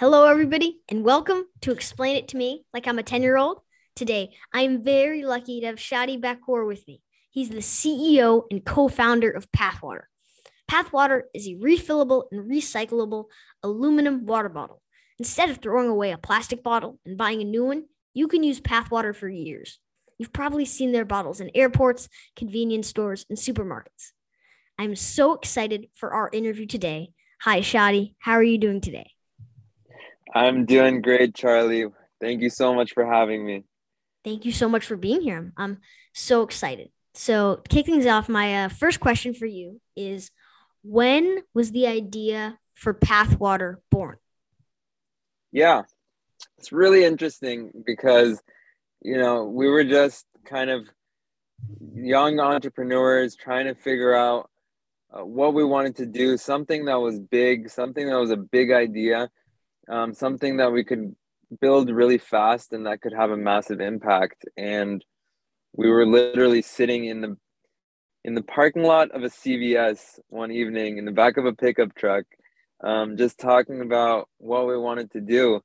Hello, everybody, and welcome to Explain It to Me Like I'm a 10 year old. Today, I'm very lucky to have Shadi Bakour with me. He's the CEO and co founder of Pathwater. Pathwater is a refillable and recyclable aluminum water bottle. Instead of throwing away a plastic bottle and buying a new one, you can use Pathwater for years. You've probably seen their bottles in airports, convenience stores, and supermarkets. I'm so excited for our interview today. Hi, Shadi. How are you doing today? I'm doing great, Charlie. Thank you so much for having me. Thank you so much for being here. I'm, I'm so excited. So, kick things off, my uh, first question for you is when was the idea for Pathwater born? Yeah, it's really interesting because, you know, we were just kind of young entrepreneurs trying to figure out uh, what we wanted to do, something that was big, something that was a big idea um, something that we could build really fast and that could have a massive impact. And we were literally sitting in the in the parking lot of a CVS one evening in the back of a pickup truck, um, just talking about what we wanted to do.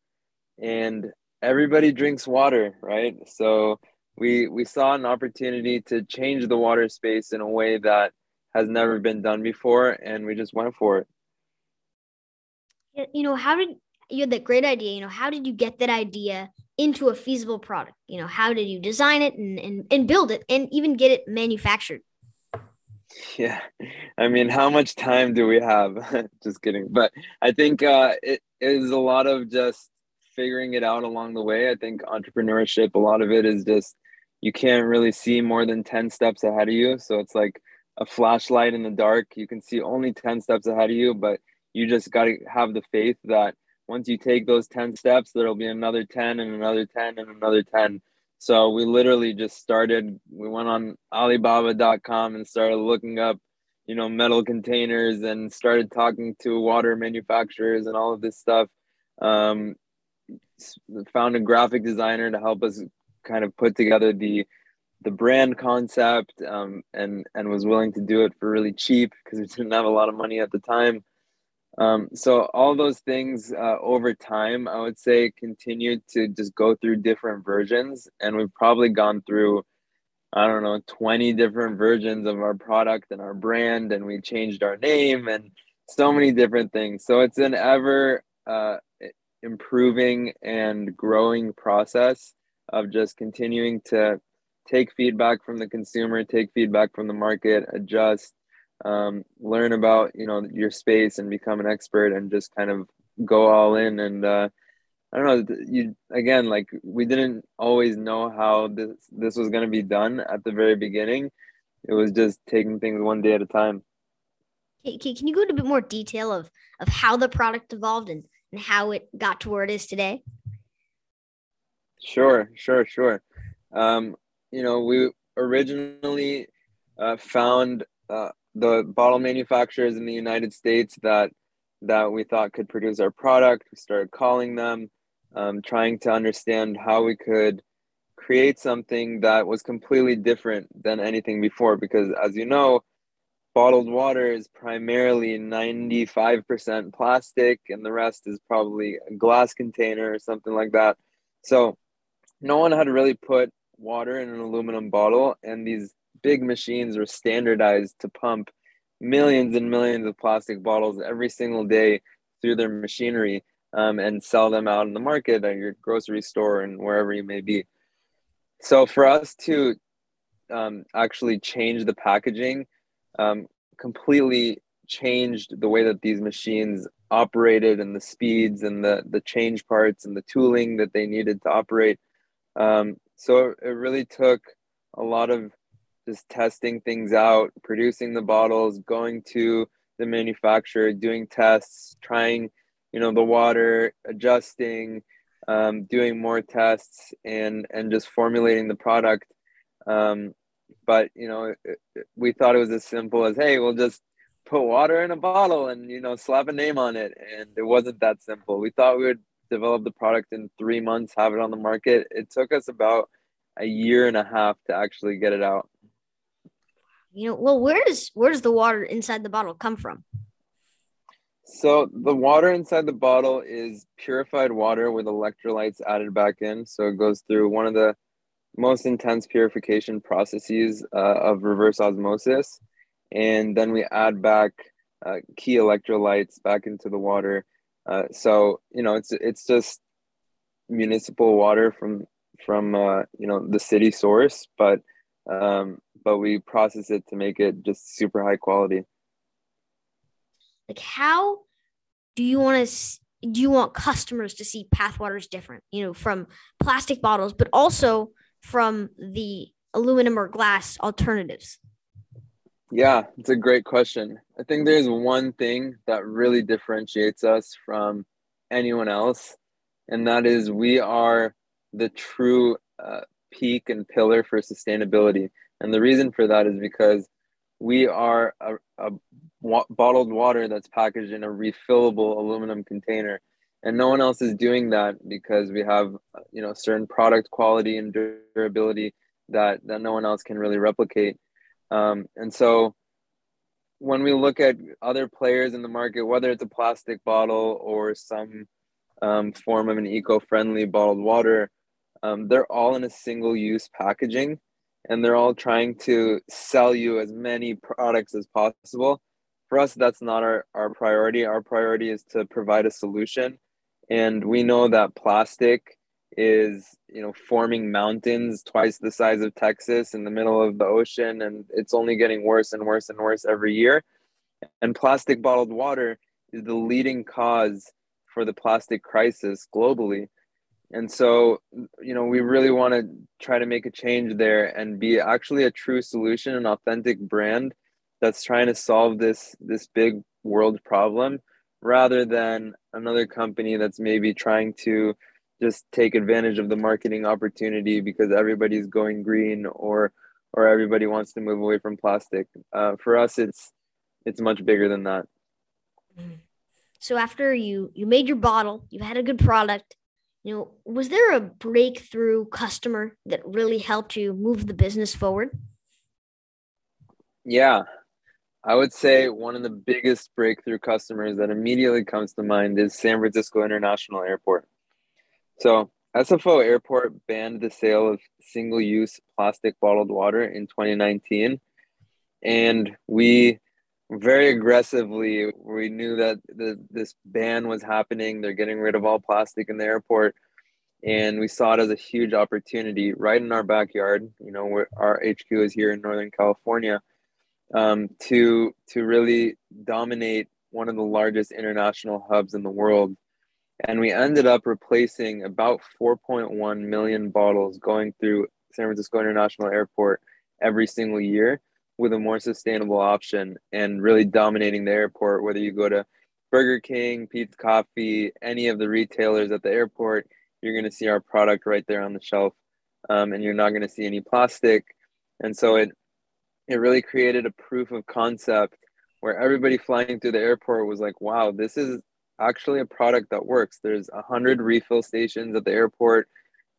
And everybody drinks water, right? So we we saw an opportunity to change the water space in a way that has never been done before, and we just went for it. You know, how did you had that great idea you know how did you get that idea into a feasible product? You know how did you design it and, and, and build it and even get it manufactured? Yeah. I mean how much time do we have? Just kidding. But i think uh, it is a lot of just figuring it out along the way. I think entrepreneurship a lot of it is just you can't really see more than 10 steps ahead of you. So it's like a flashlight in the dark. You can see only 10 steps ahead of you but you just got to have the faith that once you take those 10 steps, there'll be another 10 and another 10 and another 10. So we literally just started, we went on Alibaba.com and started looking up, you know, metal containers and started talking to water manufacturers and all of this stuff. Um, found a graphic designer to help us kind of put together the the brand concept um, and and was willing to do it for really cheap because we didn't have a lot of money at the time um, so all those things uh, over time, I would say, continued to just go through different versions, and we've probably gone through, I don't know, twenty different versions of our product and our brand, and we changed our name and so many different things. So it's an ever uh, improving and growing process of just continuing to take feedback from the consumer, take feedback from the market, adjust, um, learn about you know your space and become an expert and just kind of go all in. And uh, I don't know you again like we didn't always know how this this was going to be done at the very beginning. It was just taking things one day at a time. Can you go into a bit more detail of of how the product evolved and, and how it got to where it is today? Sure sure sure. Um, you know we originally uh, found uh, the bottle manufacturers in the United States that that we thought could produce our product. We started calling them, um, trying to understand how we could create something that was completely different than anything before. Because as you know, bottled water is primarily 95% plastic and the rest is probably a glass container or something like that. So no one had really put water in an aluminum bottle and these big machines were standardized to pump millions and millions of plastic bottles every single day through their machinery um, and sell them out in the market at your grocery store and wherever you may be. So for us to um, actually change the packaging, um, completely changed the way that these machines operated and the speeds and the the change parts and the tooling that they needed to operate. Um, so it really took a lot of just testing things out, producing the bottles, going to the manufacturer, doing tests, trying, you know, the water, adjusting, um, doing more tests, and and just formulating the product. Um, but you know, we thought it was as simple as, hey, we'll just put water in a bottle and you know slap a name on it, and it wasn't that simple. We thought we would develop the product in three months, have it on the market. It took us about a year and a half to actually get it out you know well where does where does the water inside the bottle come from So the water inside the bottle is purified water with electrolytes added back in. So it goes through one of the most intense purification processes uh, of reverse osmosis, and then we add back uh, key electrolytes back into the water. Uh, so you know, it's it's just municipal water from from uh, you know the city source, but um, but we process it to make it just super high quality. Like, how do you want to? Do you want customers to see Pathwater's different? You know, from plastic bottles, but also from the aluminum or glass alternatives? Yeah, it's a great question. I think there's one thing that really differentiates us from anyone else, and that is we are the true uh, peak and pillar for sustainability. And the reason for that is because we are a, a wa- bottled water that's packaged in a refillable aluminum container. And no one else is doing that because we have, you know, certain product quality and durability that, that no one else can really replicate. Um, and so when we look at other players in the market, whether it's a plastic bottle or some um, form of an eco-friendly bottled water, um, they're all in a single use packaging and they're all trying to sell you as many products as possible. For us, that's not our, our priority. Our priority is to provide a solution. And we know that plastic is, you know, forming mountains twice the size of Texas in the middle of the ocean, and it's only getting worse and worse and worse every year. And plastic bottled water is the leading cause for the plastic crisis globally. And so, you know, we really want to try to make a change there and be actually a true solution, an authentic brand that's trying to solve this this big world problem rather than another company that's maybe trying to just take advantage of the marketing opportunity because everybody's going green or or everybody wants to move away from plastic. Uh, for us, it's it's much bigger than that. Mm-hmm. So after you you made your bottle, you had a good product, you know, was there a breakthrough customer that really helped you move the business forward? Yeah. I would say one of the biggest breakthrough customers that immediately comes to mind is San Francisco International Airport. So, SFO Airport banned the sale of single use plastic bottled water in 2019. And we very aggressively. We knew that the, this ban was happening. They're getting rid of all plastic in the airport. And we saw it as a huge opportunity right in our backyard. You know, where our HQ is here in Northern California, um, to to really dominate one of the largest international hubs in the world. And we ended up replacing about 4.1 million bottles going through San Francisco International Airport every single year with a more sustainable option and really dominating the airport, whether you go to Burger King, Peet's Coffee, any of the retailers at the airport, you're going to see our product right there on the shelf. Um, and you're not going to see any plastic. And so it, it really created a proof of concept where everybody flying through the airport was like, wow, this is actually a product that works. There's a hundred refill stations at the airport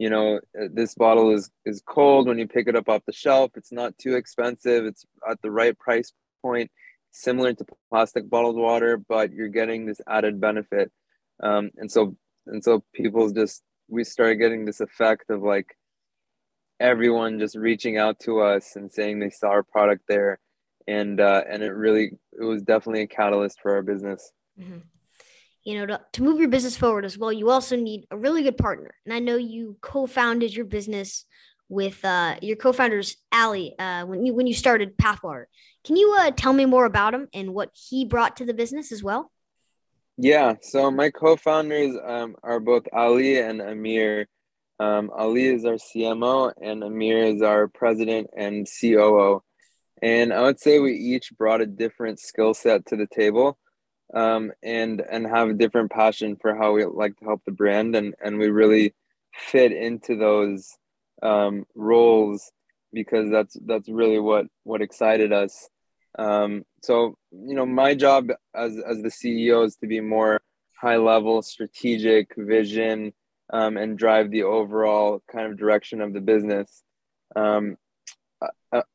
you know uh, this bottle is is cold. When you pick it up off the shelf it's not too expensive. It's at the right price point similar to plastic bottled water but you're getting this added benefit. Um, and so and so people just we started getting this effect of like everyone just reaching out to us and saying they saw our product there. And uh, and it really it was definitely a catalyst for our business. Mm-hmm you know, to, to move your business forward as well, you also need a really good partner. And I know you co-founded your business with uh, your co-founders Ali uh, when you when you started Pathwater. Can you uh, tell me more about him and what he brought to the business as well? Yeah, so my co-founders um, are both Ali and Amir. Um, Ali is our CMO and Amir is our president and COO. And I would say we each brought a different skill set to the table um, and and have a different passion for how we like to help the brand. And and we really fit into those um, roles because that's that's really what what excited us. Um, so you know my job as as the ceo is to be more high level strategic vision um, and drive the overall kind of direction of the business. Um,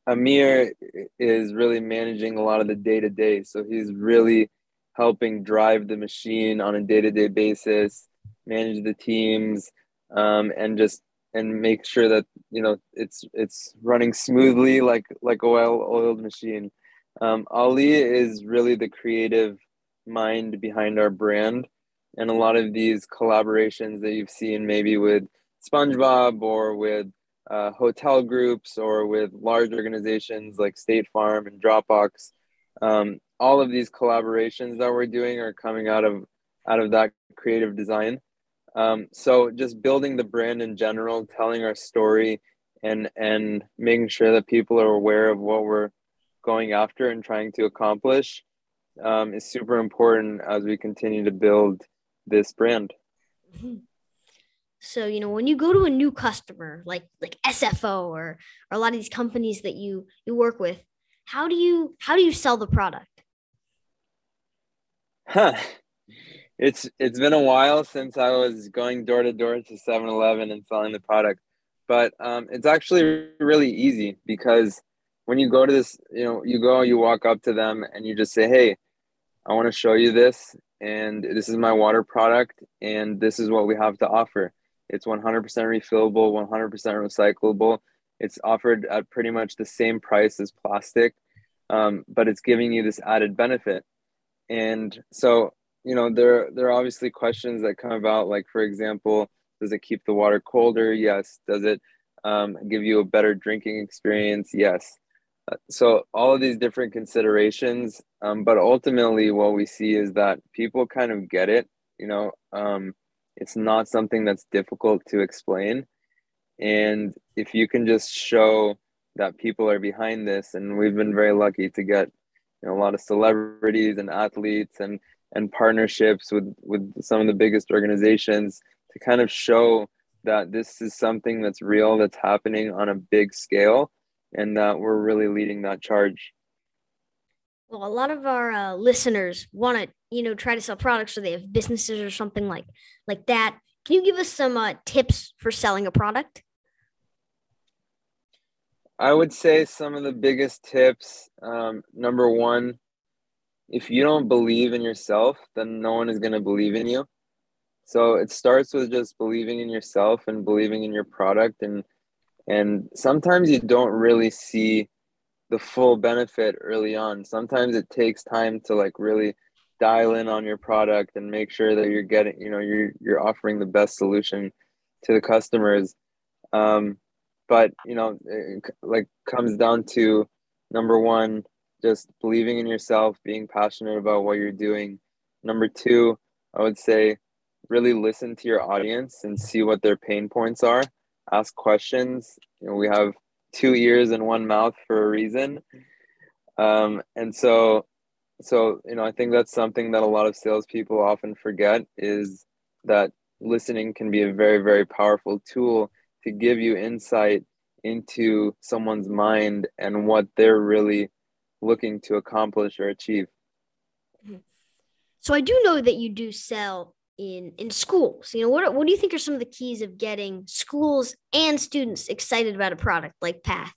Amir is really managing a lot of the day to day so he's really helping drive the machine on a day-to-day basis manage the teams um, and just and make sure that you know it's it's running smoothly like like a well-oiled machine. Um, ali is really the creative mind behind our brand. And a lot of these collaborations that you've seen maybe with spongebob or with uh, hotel groups or with large organizations like state farm and dropbox um, all of these collaborations that we're doing are coming out of out of that creative design. Um, so just building the brand in general telling our story and and making sure that people are aware of what we're going after and trying to accomplish um, is super important as we continue to build this brand. So you know when you go to a new customer like like sfo or, or a lot of these companies that you you work with how do you how do you sell the product Huh. It's it's been a while since I was going door to door to 7-Eleven and selling the product, but um, it's actually really easy because when you go to this, you know, you go, you walk up to them, and you just say, "Hey, I want to show you this, and this is my water product, and this is what we have to offer. It's 100% refillable, 100% recyclable. It's offered at pretty much the same price as plastic, um, but it's giving you this added benefit." And so you know there there are obviously questions that come about like for example does it keep the water colder? Yes. Does it um, give you a better drinking experience? Yes. Uh, so all of these different considerations um, but ultimately what we see is that people kind of get it you know um, it's not something that's difficult to explain. And if you can just show that people are behind this and we've been very lucky to get you know, a lot of celebrities and athletes and and partnerships with with some of the biggest organizations to kind of show that this is something that's real that's happening on a big scale and that we're really leading that charge. Well a lot of our uh, listeners want to you know try to sell products or they have businesses or something like like that. Can you give us some uh, tips for selling a product I would say some of the biggest tips. Um, number one, if you don't believe in yourself, then no one is going to believe in you. So it starts with just believing in yourself and believing in your product, and and sometimes you don't really see the full benefit early on. Sometimes it takes time to like really dial in on your product and make sure that you're getting, you know, you're you're offering the best solution to the customers. Um, but you know it, like comes down to number one just believing in yourself being passionate about what you're doing. Number two i would say really listen to your audience and see what their pain points are. Ask questions. You know we have two ears and one mouth for a reason. Um, and so so you know i think that's something that a lot of salespeople often forget is that listening can be a very very powerful tool to give you insight into someone's mind and what they're really looking to accomplish or achieve. Mm-hmm. So I do know that you do sell in in schools. You know, what what do you think are some of the keys of getting schools and students excited about a product like Path?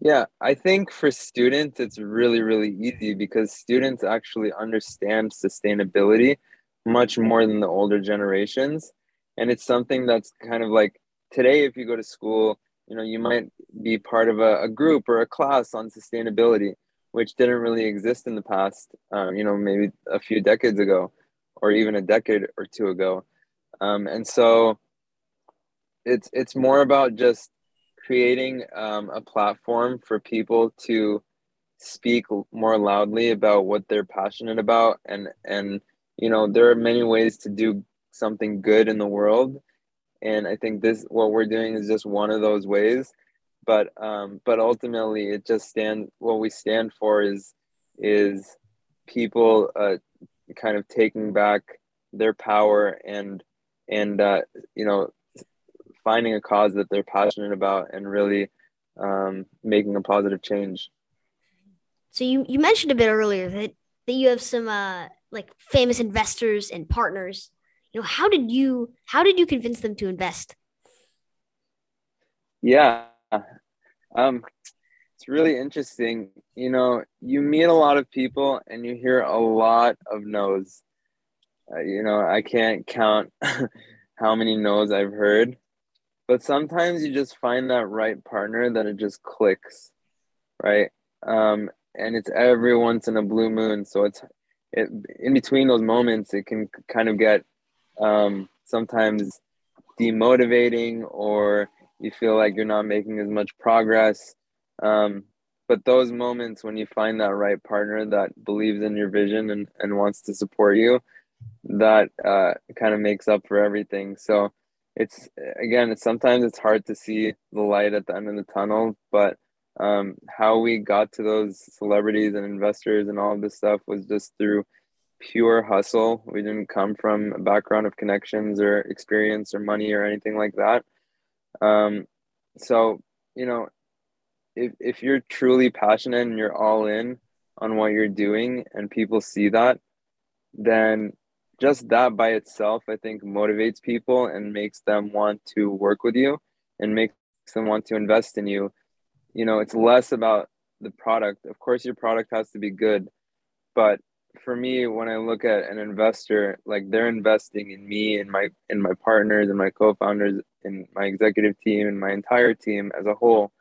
Yeah, I think for students it's really really easy because students actually understand sustainability much more than the older generations and it's something that's kind of like today if you go to school you know you might be part of a, a group or a class on sustainability which didn't really exist in the past um, you know maybe a few decades ago or even a decade or two ago. Um, and so it's it's more about just creating um, a platform for people to speak more loudly about what they're passionate about. And and you know there are many ways to do something good in the world. And i think this what we're doing is just one of those ways. But um but ultimately it just stand what we stand for is is people uh kind of taking back their power and and uh you know finding a cause that they're passionate about and really um making a positive change. So you you mentioned a bit earlier that that you have some uh like famous investors and partners you know how did you how did you convince them to invest yeah um it's really interesting. You know, you meet a lot of people and you hear a lot of no's. Uh, you know, I can't count how many no's I've heard, but sometimes you just find that right partner that it just clicks, right? Um, and it's every once in a blue moon. So it's it in between those moments, it can kind of get um, sometimes demotivating or you feel like you're not making as much progress. Um, but those moments when you find that right partner that believes in your vision and, and wants to support you, that uh, kind of makes up for everything. So it's again, it's sometimes it's hard to see the light at the end of the tunnel, but um, how we got to those celebrities and investors and all of this stuff was just through pure hustle. We didn't come from a background of connections or experience or money or anything like that. Um, so, you know, if, if you're truly passionate and you're all in on what you're doing and people see that, then just that by itself, I think, motivates people and makes them want to work with you and makes them want to invest in you. You know, it's less about the product. Of course, your product has to be good, but for me when i look at an investor like they're investing in me and my in my partners and my co-founders and my executive team and my entire team as a whole.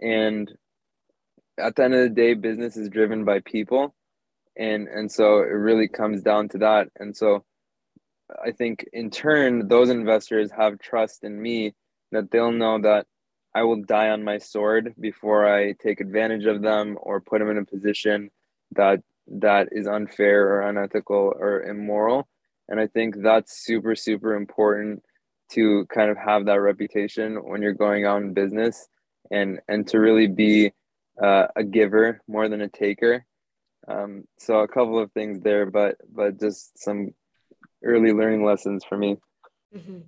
And at the end of the day business is driven by people. And and so it really comes down to that. And so i think in turn those investors have trust in me that they'll know that i will die on my sword before i take advantage of them or put them in a position that that is unfair or unethical or immoral. And I think that's super, super important to kind of have that reputation when you're going out in business and and to really be uh, a giver more than a taker. Um, so a couple of things there, but but just some early learning lessons for me. Mm-hmm.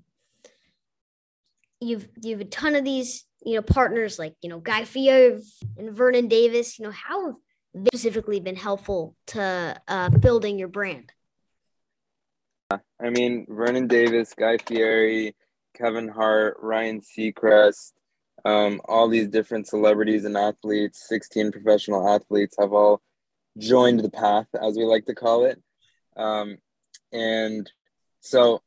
You've you've a ton of these you know partners like you know Guy Fieri and Vernon Davis. You know how specifically been helpful to uh, building your brand? I mean, Vernon Davis, Guy Fieri, Kevin Hart, Ryan Seacrest, um, all these different celebrities and athletes, 16 professional athletes have all joined the path, as we like to call it. Um, and so,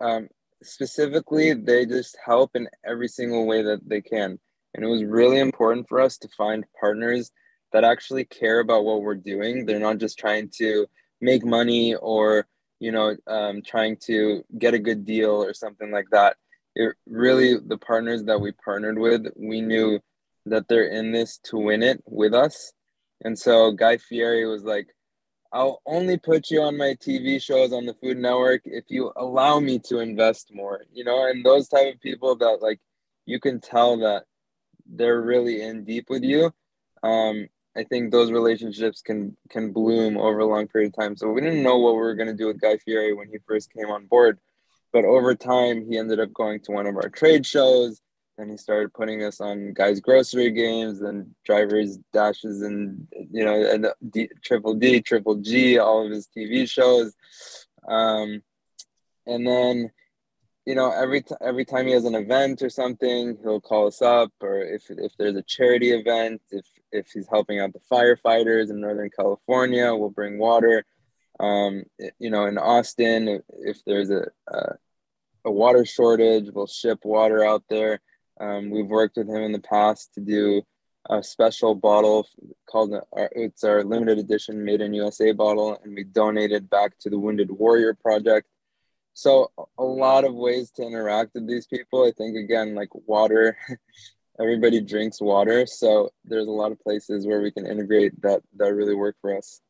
um, specifically, they just help in every single way that they can. And it was really important for us to find partners that actually care about what we're doing. They're not just trying to make money or you know um, trying to get a good deal or something like that. It really the partners that we partnered with, we knew that they're in this to win it with us. And so Guy Fieri was like, I'll only put you on my TV shows on the Food Network if you allow me to invest more, you know, and those type of people that like you can tell that they're really in deep with you. Um, I think those relationships can can bloom over a long period of time. So we didn't know what we were going to do with Guy Fieri when he first came on board, but over time he ended up going to one of our trade shows. Then he started putting us on Guy's Grocery Games, and drivers dashes, and you know, and D, triple D, triple G, all of his TV shows. Um, and then you know every t- every time he has an event or something he'll call us up or if if there's a charity event if if he's helping out the firefighters in northern california we'll bring water. Um you know in austin if, there's a, a, a water shortage we'll ship water out there. Um, we've worked with him in the past to do a special bottle called it's our limited edition made in usa bottle and we donated back to the wounded warrior project. So a lot of ways to interact with these people. I think again like water everybody drinks water so there's a lot of places where we can integrate that that really work for us.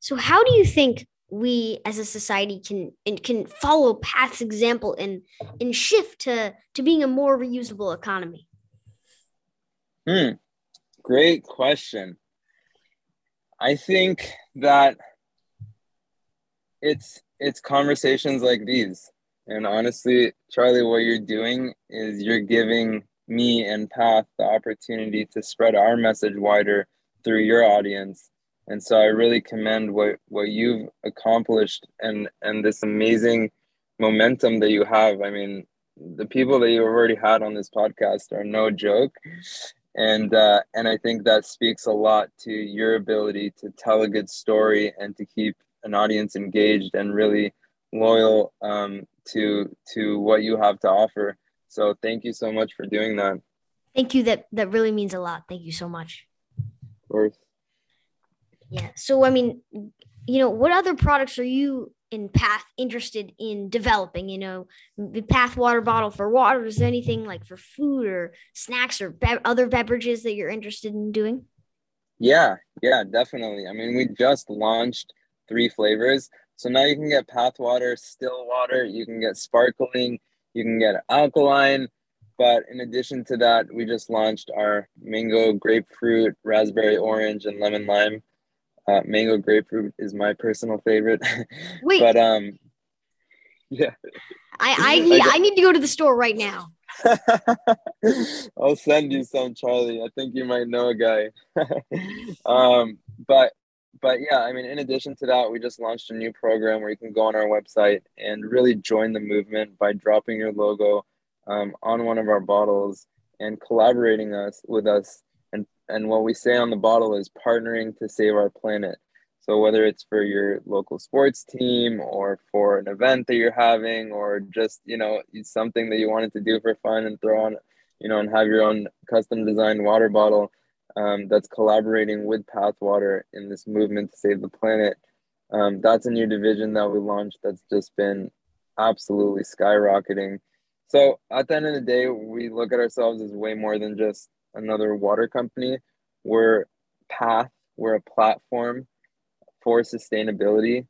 So how do you think we as a society can can follow path's example and and shift to to being a more reusable economy? Hmm great question. I think that it's it's conversations like these. And honestly, Charlie, what you're doing is you're giving me and Path the opportunity to spread our message wider through your audience. And so I really commend what, what you've accomplished and, and this amazing momentum that you have. I mean, the people that you've already had on this podcast are no joke. and uh, and I think that speaks a lot to your ability to tell a good story and to keep an audience engaged and really loyal um, to to what you have to offer. So thank you so much for doing that. Thank you. That that really means a lot. Thank you so much. Of course. Yeah. So I mean, you know, what other products are you in Path interested in developing? You know, the Path water bottle for water. Is there anything like for food or snacks or be- other beverages that you're interested in doing? Yeah, yeah, definitely. I mean, we just launched three flavors. So now you can get Path water, still water, you can get sparkling, you can get alkaline. But in addition to that, we just launched our mango, grapefruit, raspberry, orange, and lemon lime uh, mango grapefruit is my personal favorite. Wait, but um, yeah. I I need I need to go to the store right now. I'll send you some, Charlie. I think you might know a guy. um, but but yeah, I mean, in addition to that, we just launched a new program where you can go on our website and really join the movement by dropping your logo um, on one of our bottles and collaborating us with us and what we say on the bottle is partnering to save our planet. So whether it's for your local sports team or for an event that you're having or just, you know, something that you wanted to do for fun and throw on, you know, and have your own custom designed water bottle um, that's collaborating with Pathwater in this movement to save the planet. Um, that's a new division that we launched that's just been absolutely skyrocketing. So at the end of the day, we look at ourselves as way more than just another water company. We're Path, we're a platform for sustainability,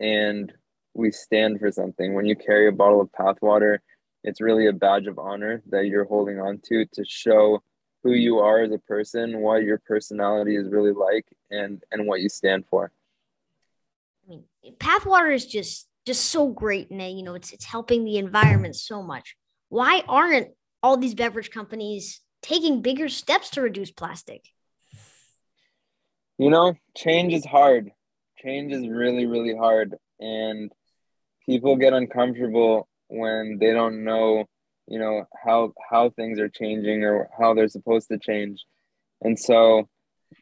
and we stand for something. When you carry a bottle of Path water, it's really a badge of honor that you're holding on to to show who you are as a person, what your personality is really like, and and what you stand for. I mean, Pathwater is just just so great, and you know it's it's helping the environment so much. Why aren't all these beverage companies taking bigger steps to reduce plastic? You know, change is hard. Change is really, really hard. And people get uncomfortable when they don't know, you know, how how things are changing or how they're supposed to change. And so,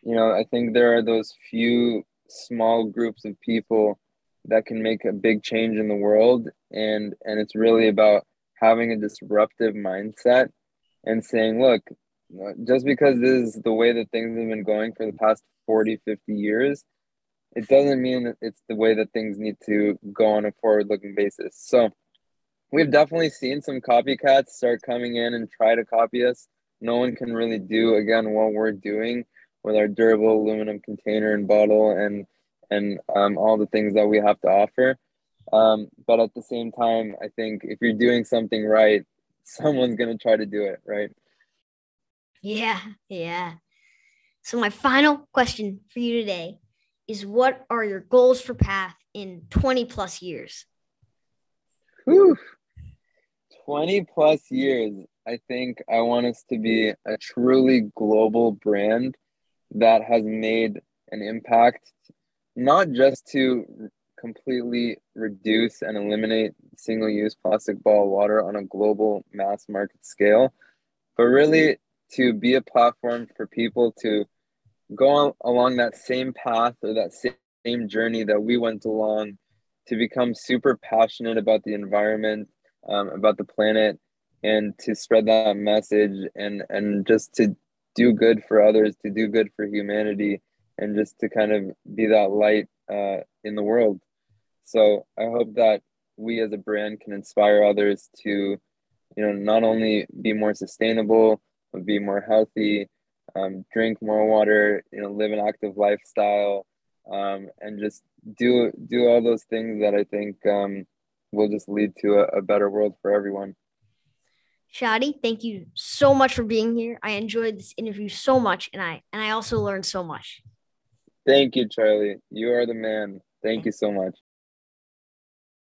you know, I think there are those few small groups of people that can make a big change in the world and and it's really about having a disruptive mindset and saying, look, just because this is the way that things have been going for the past 40, 50 years, it doesn't mean that it's the way that things need to go on a forward looking basis. So we've definitely seen some copycats start coming in and try to copy us. No one can really do, again, what we're doing with our durable aluminum container and bottle and and um, all the things that we have to offer. Um, but at the same time, I think if you're doing something right, someone's going to try to do it, right? Yeah, yeah. So, my final question for you today is what are your goals for Path in 20 plus years? Whew. 20 plus years. I think I want us to be a truly global brand that has made an impact, not just to completely reduce and eliminate single use plastic bottle water on a global mass market scale, but really to be a platform for people to go on, along that same path or that same journey that we went along to become super passionate about the environment, um, about the planet, and to spread that message and and just to do good for others, to do good for humanity, and just to kind of be that light uh, in the world. So I hope that we as a brand can inspire others to, you know, not only be more sustainable, but be more healthy, um, drink more water, you know, live an active lifestyle, um, and just do do all those things that I think um, will just lead to a, a better world for everyone. Shadi, thank you so much for being here. I enjoyed this interview so much, and I and I also learned so much. Thank you, Charlie. You are the man. Thank you so much.